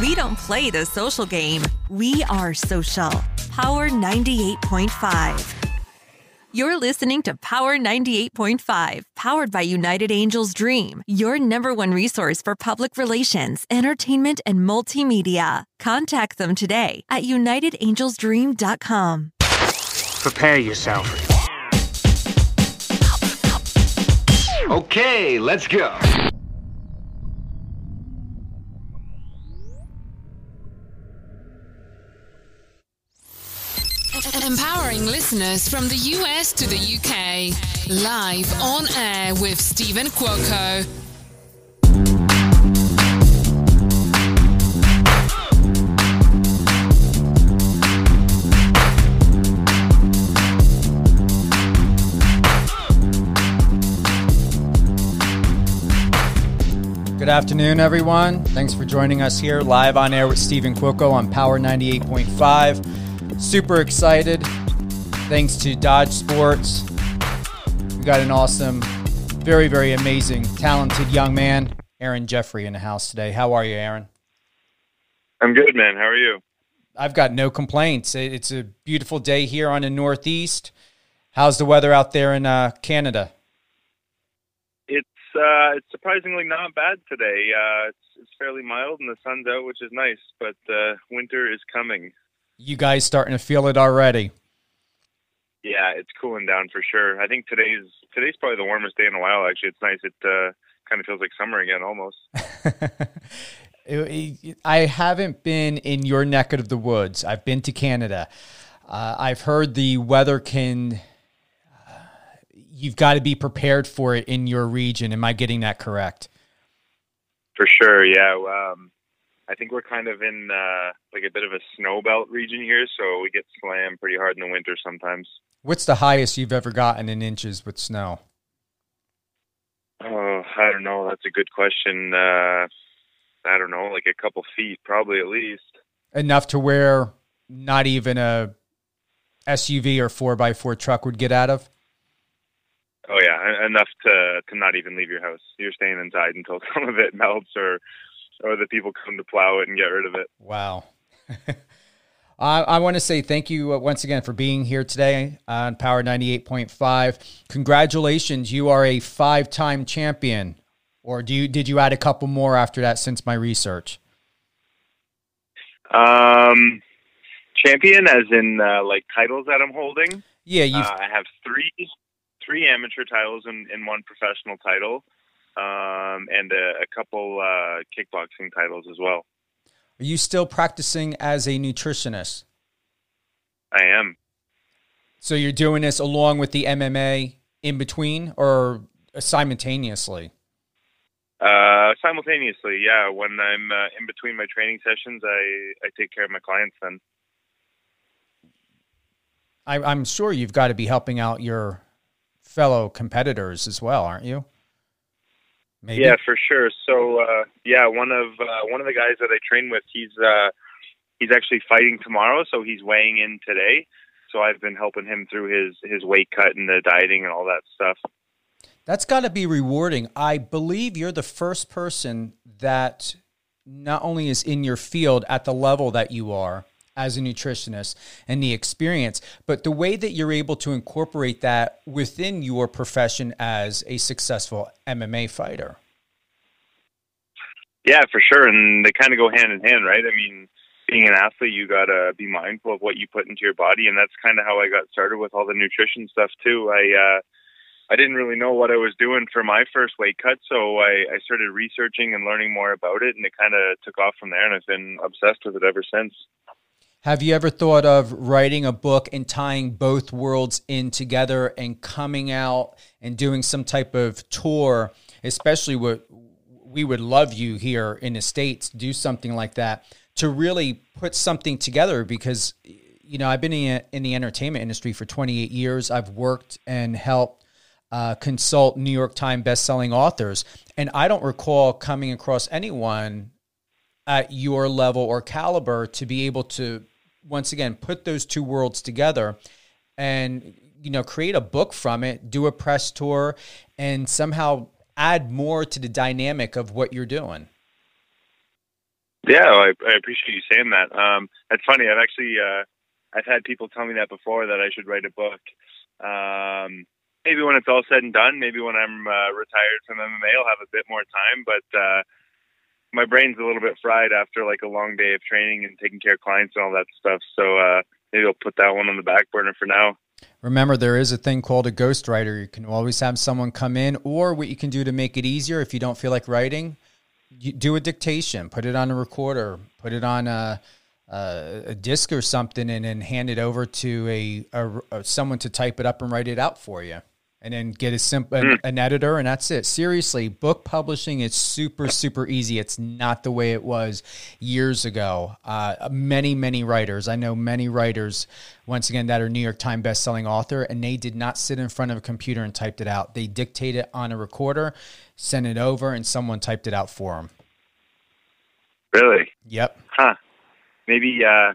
We don't play the social game. We are social. Power 98.5. You're listening to Power 98.5, powered by United Angels Dream, your number one resource for public relations, entertainment, and multimedia. Contact them today at unitedangelsdream.com. Prepare yourself. Okay, let's go. Empowering listeners from the US to the UK. Live on air with Stephen Cuoco. Good afternoon, everyone. Thanks for joining us here live on air with Stephen Cuoco on Power 98.5. Super excited. Thanks to Dodge Sports. We got an awesome, very, very amazing, talented young man, Aaron Jeffery, in the house today. How are you, Aaron? I'm good, man. How are you? I've got no complaints. It's a beautiful day here on the Northeast. How's the weather out there in uh, Canada? It's uh, it's surprisingly not bad today. Uh, it's it's fairly mild and the sun's out, which is nice. But uh, winter is coming. You guys starting to feel it already? Yeah, it's cooling down for sure. I think today's today's probably the warmest day in a while. Actually, it's nice. It uh, kind of feels like summer again, almost. I haven't been in your neck of the woods. I've been to Canada. Uh, I've heard the weather can. Uh, you've got to be prepared for it in your region. Am I getting that correct? For sure, yeah. Um, I think we're kind of in uh, like a bit of a snow belt region here, so we get slammed pretty hard in the winter sometimes. What's the highest you've ever gotten in inches with snow? Oh, I don't know. That's a good question. Uh, I don't know, like a couple feet, probably at least. Enough to where not even a SUV or four by four truck would get out of. Oh yeah, enough to to not even leave your house. You're staying inside until some of it melts or or the people come to plow it and get rid of it. Wow. I, I want to say thank you uh, once again for being here today on Power 98.5. Congratulations, you are a five-time champion. Or do you did you add a couple more after that since my research? Um, champion, as in uh, like titles that I'm holding. Yeah, you. Uh, I have three three amateur titles and, and one professional title, um, and a, a couple uh, kickboxing titles as well. Are you still practicing as a nutritionist? I am. So you're doing this along with the MMA in between, or simultaneously? Uh, simultaneously, yeah. When I'm uh, in between my training sessions, I, I take care of my clients then. I, I'm sure you've got to be helping out your fellow competitors as well, aren't you? Maybe. Yeah, for sure. So, uh, yeah, one of uh, one of the guys that I train with, he's uh, he's actually fighting tomorrow, so he's weighing in today. So I've been helping him through his his weight cut and the dieting and all that stuff. That's got to be rewarding. I believe you're the first person that not only is in your field at the level that you are as a nutritionist and the experience, but the way that you're able to incorporate that within your profession as a successful MMA fighter. Yeah, for sure. And they kind of go hand in hand, right? I mean, being an athlete, you got to be mindful of what you put into your body. And that's kind of how I got started with all the nutrition stuff, too. I, uh, I didn't really know what I was doing for my first weight cut, so I, I started researching and learning more about it, and it kind of took off from there, and I've been obsessed with it ever since. Have you ever thought of writing a book and tying both worlds in together and coming out and doing some type of tour, especially what we would love you here in the States, do something like that to really put something together because, you know, I've been in, the entertainment industry for 28 years. I've worked and helped uh, consult New York Times best-selling authors, and I don't recall coming across anyone at your level or caliber to be able to once again put those two worlds together and you know create a book from it, do a press tour, and somehow add more to the dynamic of what you're doing. Yeah, I, I appreciate you saying that. Um, that's funny. I've actually uh, I've had people tell me that before that I should write a book. Um, maybe when it's all said and done, maybe when I'm uh, retired from MMA, I'll have a bit more time. But uh, my brain's a little bit fried after like a long day of training and taking care of clients and all that stuff. So uh, maybe I'll put that one on the back burner for now. Remember, there is a thing called a ghostwriter. You can always have someone come in, or what you can do to make it easier if you don't feel like writing, you do a dictation, put it on a recorder, put it on a, a, a disc or something, and then hand it over to a, a, a someone to type it up and write it out for you and then get a simple an, mm. an, editor and that's it. Seriously book publishing is super super easy. It's not the way it was years ago. Uh, many many writers i know many writers once again that are new york times best-selling author and they did not sit in front of a computer and typed it out. They dictated it on a recorder sent it over and someone typed it out for them really? Yep. Huh. Maybe uh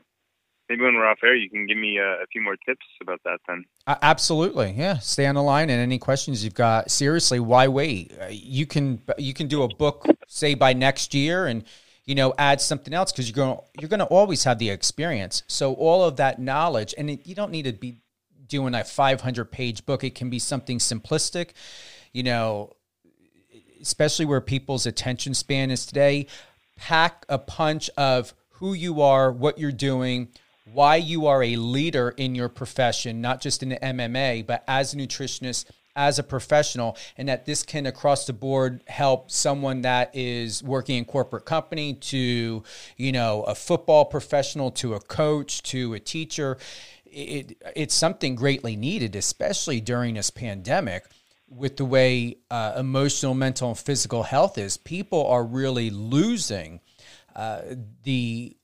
maybe when we're off air, you can give me a, a few more tips about that then. Uh, absolutely, yeah. Stay on the line, and any questions you've got. Seriously, why wait? Uh, you can you can do a book say by next year, and you know add something else because you're going you're going to always have the experience. So all of that knowledge, and it, you don't need to be doing a 500 page book. It can be something simplistic, you know, especially where people's attention span is today. Pack a punch of who you are, what you're doing, why you are a leader in your profession, not just in the MMA, but as a nutritionist, as a professional, and that this can across the board help someone that is working in corporate company to, you know, a football professional to a coach to a teacher. It, it's something greatly needed, especially during this pandemic with the way uh, emotional, mental, and physical health is. People are really losing uh, the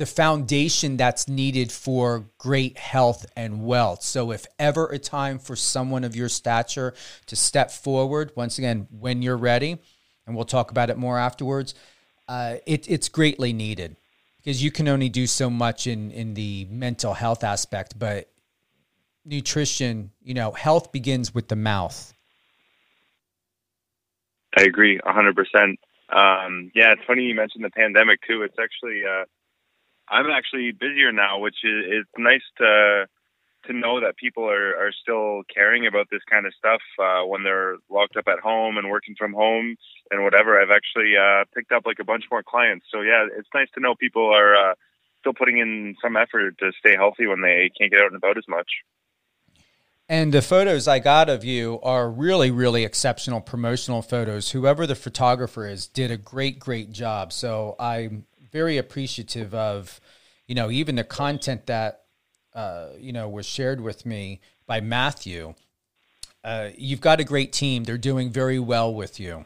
the foundation that's needed for great health and wealth. So, if ever a time for someone of your stature to step forward, once again, when you're ready, and we'll talk about it more afterwards, uh, it, it's greatly needed because you can only do so much in, in the mental health aspect, but nutrition, you know, health begins with the mouth. I agree 100%. Um, yeah, it's funny you mentioned the pandemic too. It's actually, uh, I'm actually busier now, which is it's nice to to know that people are, are still caring about this kind of stuff uh, when they're locked up at home and working from home and whatever. I've actually uh, picked up like a bunch more clients. So yeah, it's nice to know people are uh, still putting in some effort to stay healthy when they can't get out and about as much. And the photos I got of you are really, really exceptional promotional photos. Whoever the photographer is did a great, great job. So I'm very appreciative of, you know, even the content that, uh, you know, was shared with me by Matthew. Uh, you've got a great team. They're doing very well with you.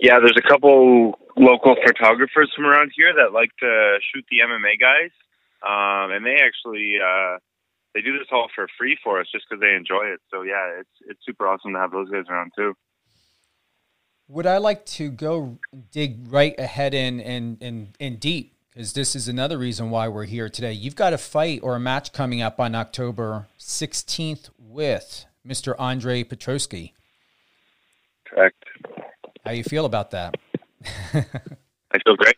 Yeah, there's a couple local photographers from around here that like to shoot the MMA guys, um, and they actually uh, they do this all for free for us just because they enjoy it. So yeah, it's it's super awesome to have those guys around too. Would I like to go dig right ahead in and in, in deep because this is another reason why we're here today. You've got a fight or a match coming up on October 16th with Mr. Andre Petroski. Correct. How you feel about that? I feel great.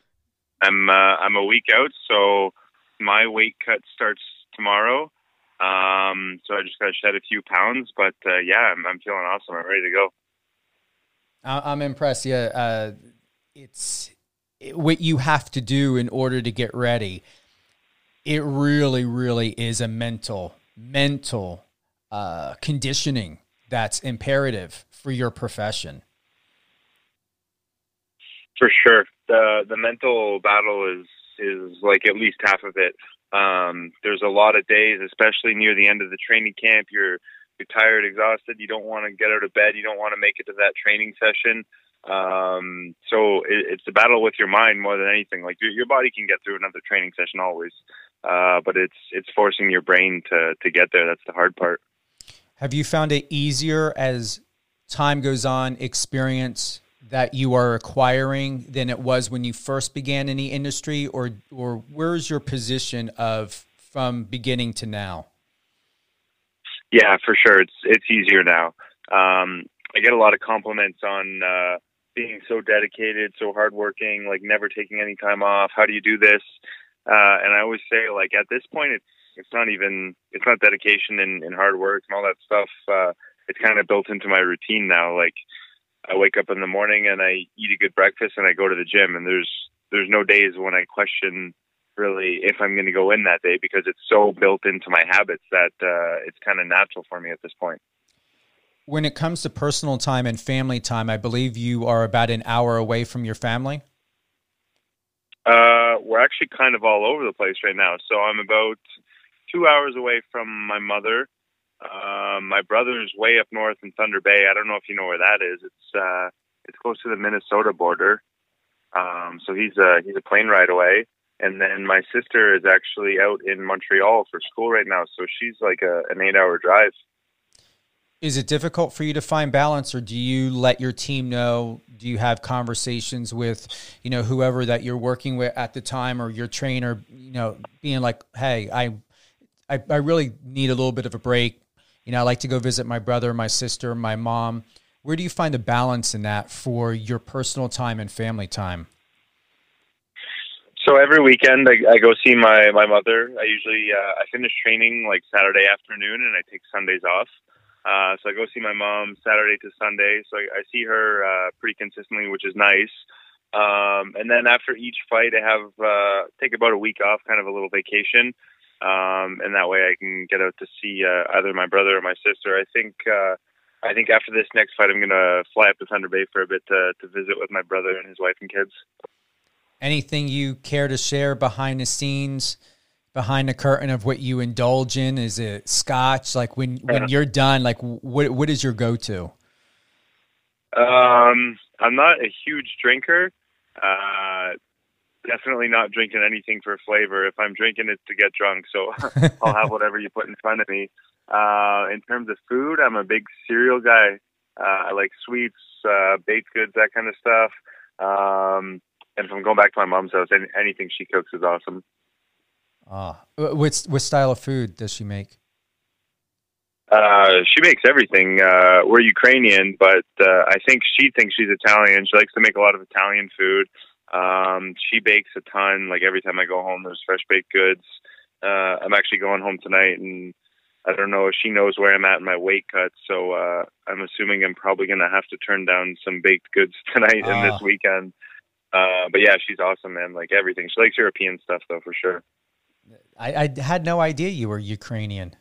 I'm uh, I'm a week out, so my weight cut starts tomorrow. Um, so I just got to shed a few pounds, but uh, yeah, I'm, I'm feeling awesome. I'm ready to go. I'm impressed. Yeah, uh, it's what you have to do in order to get ready. It really, really is a mental, mental uh, conditioning that's imperative for your profession. For sure, the the mental battle is is like at least half of it. Um, there's a lot of days, especially near the end of the training camp. You're you're tired, exhausted, you don't want to get out of bed, you don't want to make it to that training session. Um, so it, it's a battle with your mind more than anything. Like your, your body can get through another training session always, uh, but it's it's forcing your brain to to get there. That's the hard part. Have you found it easier as time goes on, experience that you are acquiring than it was when you first began in the industry, or or where's your position of from beginning to now? Yeah, for sure. It's it's easier now. Um, I get a lot of compliments on uh, being so dedicated, so hardworking, like never taking any time off. How do you do this? Uh, and I always say, like at this point, it's it's not even it's not dedication and, and hard work and all that stuff. Uh, it's kind of built into my routine now. Like I wake up in the morning and I eat a good breakfast and I go to the gym. And there's there's no days when I question really if I'm going to go in that day because it's so built into my habits that uh, it's kind of natural for me at this point. When it comes to personal time and family time, I believe you are about an hour away from your family. Uh, we're actually kind of all over the place right now. So I'm about two hours away from my mother. Um, my brother's way up north in Thunder Bay. I don't know if you know where that is. It's uh, it's close to the Minnesota border. Um, so he's a he's a plane ride away. And then my sister is actually out in Montreal for school right now, so she's like a, an eight hour drive. Is it difficult for you to find balance, or do you let your team know? Do you have conversations with, you know, whoever that you're working with at the time, or your trainer, you know, being like, "Hey, I, I, I really need a little bit of a break. You know, I like to go visit my brother, my sister, my mom." Where do you find the balance in that for your personal time and family time? So every weekend I, I go see my my mother. I usually uh, I finish training like Saturday afternoon, and I take Sundays off. Uh, so I go see my mom Saturday to Sunday. So I, I see her uh, pretty consistently, which is nice. Um, and then after each fight, I have uh, take about a week off, kind of a little vacation, um, and that way I can get out to see uh, either my brother or my sister. I think uh, I think after this next fight, I'm gonna fly up to Thunder Bay for a bit to to visit with my brother and his wife and kids. Anything you care to share behind the scenes? behind the curtain of what you indulge in? Is it scotch? Like when when you're done, like what what is your go to? Um, I'm not a huge drinker. Uh, definitely not drinking anything for flavor. If I'm drinking, it's to get drunk. So I'll have whatever you put in front of me. Uh, in terms of food, I'm a big cereal guy. Uh, I like sweets, uh, baked goods, that kind of stuff. Um, and if I'm going back to my mom's house, any, anything she cooks is awesome. Ah, what what style of food does she make? Uh, she makes everything. Uh, we're Ukrainian, but uh, I think she thinks she's Italian. She likes to make a lot of Italian food. Um, she bakes a ton. Like every time I go home, there's fresh baked goods. Uh, I'm actually going home tonight, and I don't know if she knows where I'm at in my weight cut. So uh, I'm assuming I'm probably going to have to turn down some baked goods tonight and this ah. weekend. Uh, but yeah, she's awesome, man. Like everything. She likes European stuff, though, for sure. I, I had no idea you were Ukrainian.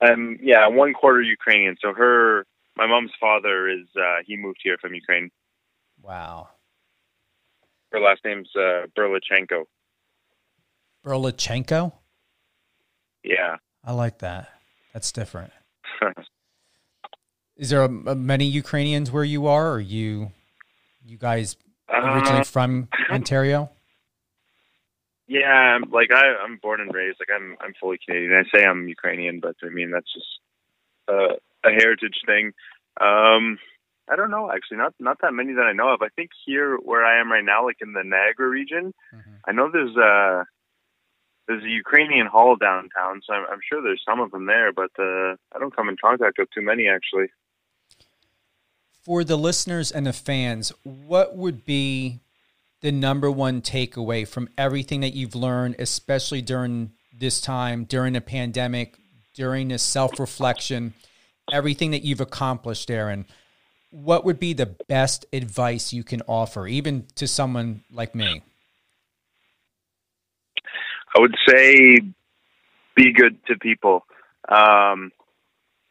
Um, yeah, one quarter Ukrainian. So her, my mom's father is uh, he moved here from Ukraine. Wow. Her last name's uh, Berlichenko. Berlichenko. Yeah. I like that. That's different. is there a, a many Ukrainians where you are? Or you, you guys originally uh, from Ontario? Yeah, like I, I'm born and raised. Like I'm, I'm fully Canadian. I say I'm Ukrainian, but I mean that's just uh, a heritage thing. Um, I don't know actually. Not not that many that I know of. I think here where I am right now, like in the Niagara region, mm-hmm. I know there's a there's a Ukrainian hall downtown, so I'm, I'm sure there's some of them there. But uh, I don't come in contact with too many actually. For the listeners and the fans, what would be the number one takeaway from everything that you've learned, especially during this time, during the pandemic, during this self reflection, everything that you've accomplished, Aaron? What would be the best advice you can offer, even to someone like me? I would say be good to people. Um,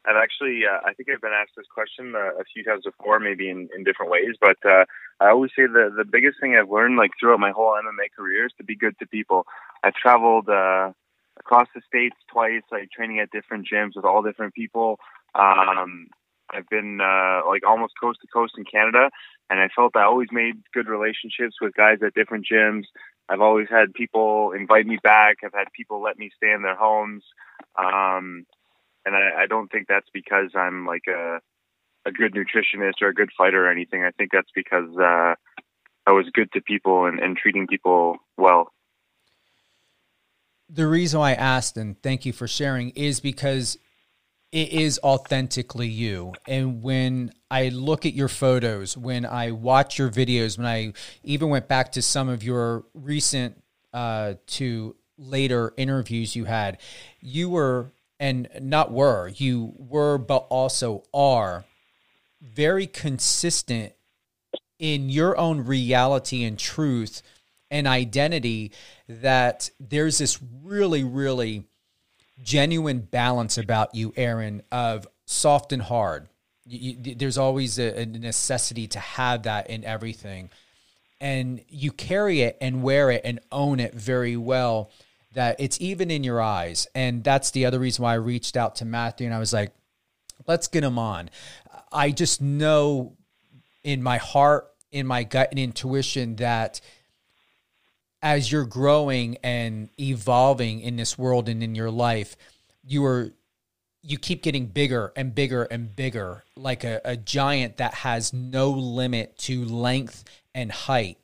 I've actually, uh, I think I've been asked this question uh, a few times before, maybe in, in different ways, but uh, I always say the the biggest thing I've learned, like throughout my whole MMA career, is to be good to people. I've traveled uh, across the states twice, like training at different gyms with all different people. Um, I've been uh, like almost coast to coast in Canada, and I felt I always made good relationships with guys at different gyms. I've always had people invite me back. I've had people let me stay in their homes. Um, and I, I don't think that's because I'm like a a good nutritionist or a good fighter or anything. I think that's because uh, I was good to people and, and treating people well. The reason I asked, and thank you for sharing, is because it is authentically you. And when I look at your photos, when I watch your videos, when I even went back to some of your recent uh, to later interviews you had, you were and not were you were but also are very consistent in your own reality and truth and identity that there's this really really genuine balance about you aaron of soft and hard. You, you, there's always a, a necessity to have that in everything. And you carry it and wear it and own it very well that it's even in your eyes. And that's the other reason why i reached out to matthew and i was like let's get him on. I just know in my heart in my gut and intuition that as you're growing and evolving in this world and in your life you are you keep getting bigger and bigger and bigger like a, a giant that has no limit to length and height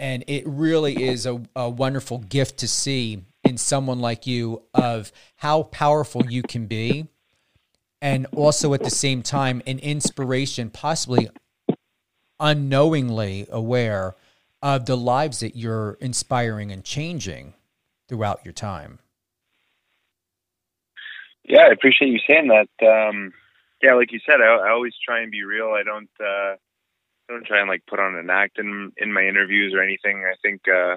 and it really is a, a wonderful gift to see in someone like you of how powerful you can be and also at the same time an inspiration possibly unknowingly aware of the lives that you're inspiring and changing throughout your time. Yeah i appreciate you saying that. Um, yeah like you said I, I, always try and be real. I don't uh, I don't try and like put on an act in in my interviews or anything i think uh,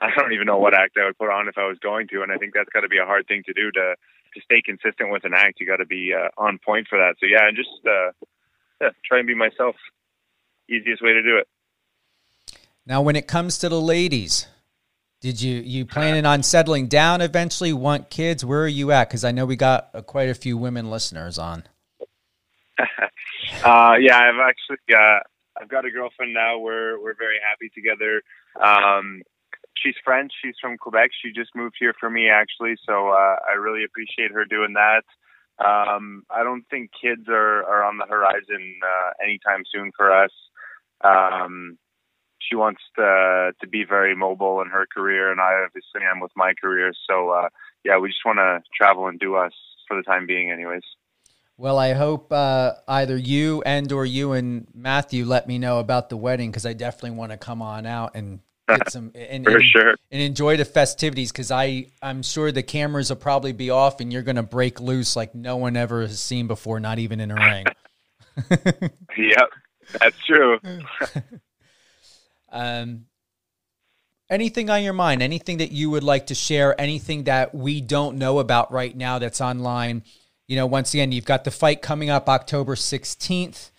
I don't even know what act I would put on if I was going to, and I think that's got to be a hard thing to do to to stay consistent with an act. You got to be uh, on point for that. So yeah, and just uh, yeah, try and be myself easiest way to do it. Now, when it comes to the ladies, did you you planning on settling down eventually? Want kids? Where are you at? Because I know we got uh, quite a few women listeners on. uh, yeah, I've actually uh, I've got a girlfriend now. We're we're very happy together. Um, she's French. She's from Quebec. She just moved here for me actually, so uh, I really appreciate her doing that. Um, I don't think kids are, are on the horizon uh, anytime soon for us. Um, she wants to to be very mobile in her career, and I obviously am with my career. So uh, yeah, we just want to travel and do us for the time being, anyways. Well, I hope uh, either you and or you and Matthew let me know about the wedding because I definitely want to come on out and get some and, and, sure and enjoy the festivities because I I'm sure the cameras will probably be off and you're gonna break loose like no one ever has seen before, not even in a ring. yep, that's true. um, anything on your mind? Anything that you would like to share? Anything that we don't know about right now that's online? You know, once again, you've got the fight coming up October 16th.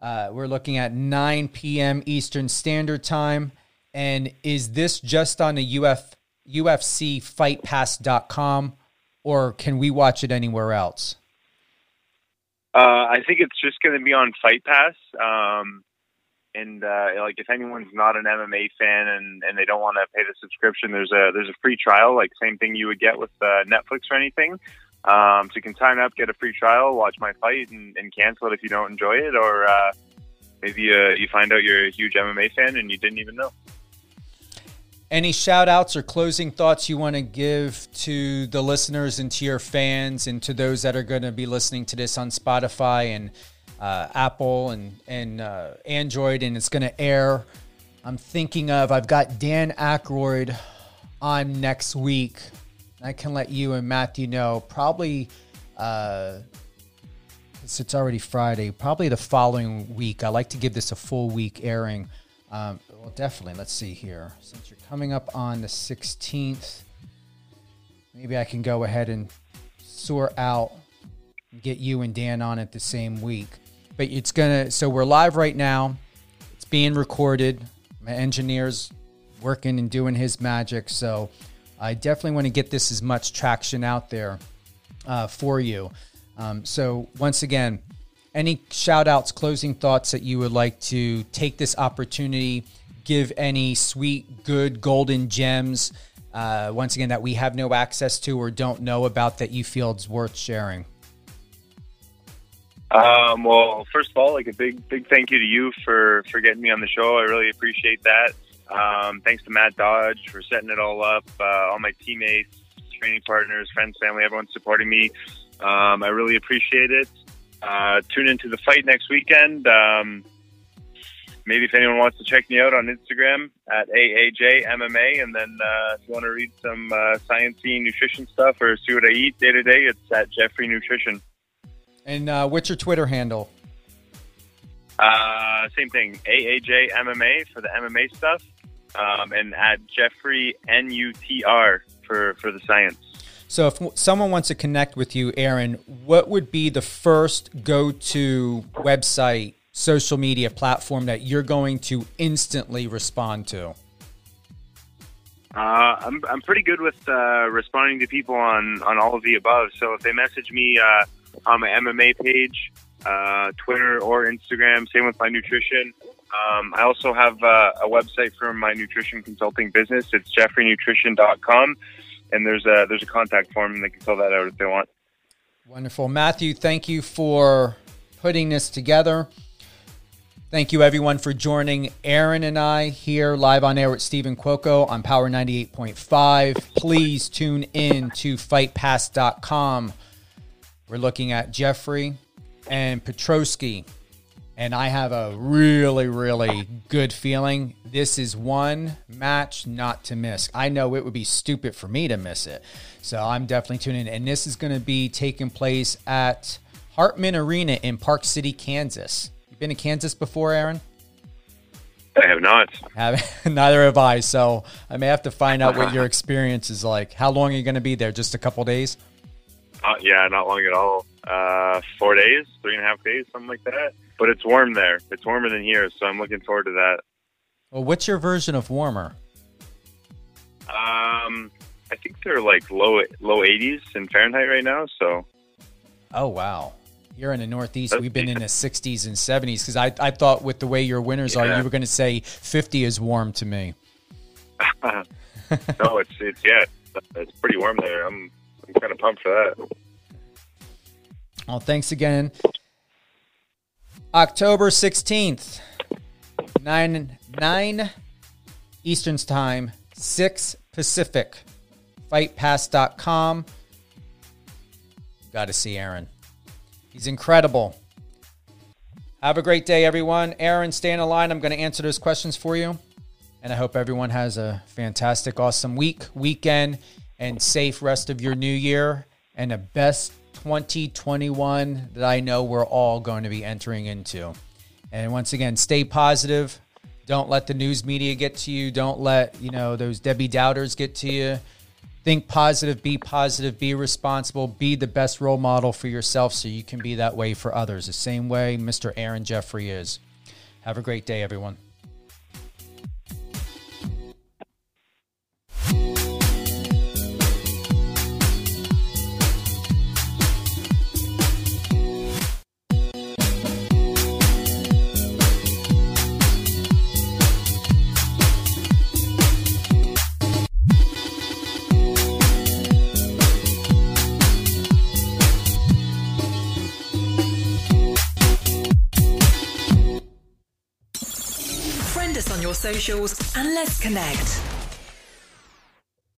Uh, we're looking at 9 p.m. Eastern Standard Time. And is this just on the Uf, UFCFightPass.com or can we watch it anywhere else? Uh, I think it's just going to be on Fight Pass. Um, and uh, like, if anyone's not an MMA fan and, and they don't want to pay the subscription, there's a there's a free trial, like same thing you would get with uh, Netflix or anything. Um, so you can sign up, get a free trial, watch my fight, and, and cancel it if you don't enjoy it, or uh, maybe uh, you find out you're a huge MMA fan and you didn't even know. Any shout outs or closing thoughts you want to give to the listeners and to your fans and to those that are going to be listening to this on Spotify and uh, Apple and, and uh, Android and it's going to air? I'm thinking of, I've got Dan Aykroyd on next week. I can let you and Matthew know probably, uh, it's already Friday, probably the following week. I like to give this a full week airing. Um, well, definitely. Let's see here. Since you're coming up on the 16th, maybe I can go ahead and sort out get you and Dan on it the same week. But it's gonna. So we're live right now. It's being recorded. My engineer's working and doing his magic. So I definitely want to get this as much traction out there uh, for you. Um, so once again, any shout outs, closing thoughts that you would like to take this opportunity give any sweet, good, golden gems, uh, once again, that we have no access to or don't know about that you feel is worth sharing? Um, well, first of all, like a big, big thank you to you for, for getting me on the show. I really appreciate that. Um, thanks to Matt Dodge for setting it all up, uh, all my teammates, training partners, friends, family, everyone supporting me. Um, I really appreciate it. Uh, tune into the fight next weekend. Um, maybe if anyone wants to check me out on Instagram at AAJMMA, and then uh, if you want to read some uh, sciencey nutrition stuff or see what I eat day to day, it's at Jeffery Nutrition. And uh, what's your Twitter handle? Uh, same thing, AAJMMA for the MMA stuff, um, and at Jeffery NUTR for for the science. So, if someone wants to connect with you, Aaron, what would be the first go to website, social media platform that you're going to instantly respond to? Uh, I'm I'm pretty good with uh, responding to people on on all of the above. So if they message me uh, on my MMA page, uh, Twitter or Instagram, same with my nutrition. Um, I also have uh, a website for my nutrition consulting business. It's jefferynutrition.com, and there's a there's a contact form, and they can fill that out if they want. Wonderful, Matthew. Thank you for putting this together. Thank you, everyone, for joining Aaron and I here live on air with Stephen Cuoco on Power 98.5. Please tune in to FightPass.com. We're looking at Jeffery and Petroski, and I have a really, really good feeling. This is one match not to miss. I know it would be stupid for me to miss it. So I'm definitely tuning in. And this is going to be taking place at Hartman Arena in Park City, Kansas. You been to Kansas before, Aaron? I have not. Have, neither have I. So I may have to find out what your experience is like. How long are you going to be there? Just a couple days? Uh, yeah, not long at all. Uh, four days, three and a half days, something like that. But it's warm there. It's warmer than here, so I'm looking forward to that. Well, what's your version of warmer? Um, I think they're like low low 80s in Fahrenheit right now. So. Oh wow. You're in the Northeast. We've been in the 60s and 70s because I, I thought with the way your winters yeah. are, you were going to say 50 is warm to me. no, it's it's yeah, it's pretty warm there. I'm I'm kind of pumped for that. Well, thanks again. October 16th, 9 9 Eastern Time, 6 Pacific. FightPass.com. Got to see Aaron. He's incredible. Have a great day, everyone. Aaron, stay in the line. I'm going to answer those questions for you. And I hope everyone has a fantastic, awesome week, weekend, and safe rest of your new year and the best 2021 that I know we're all going to be entering into. And once again, stay positive. Don't let the news media get to you. Don't let, you know, those Debbie Doubters get to you think positive, be positive, be responsible, be the best role model for yourself so you can be that way for others. The same way Mr. Aaron Jeffery is. Have a great day, everyone. Socials and let's connect.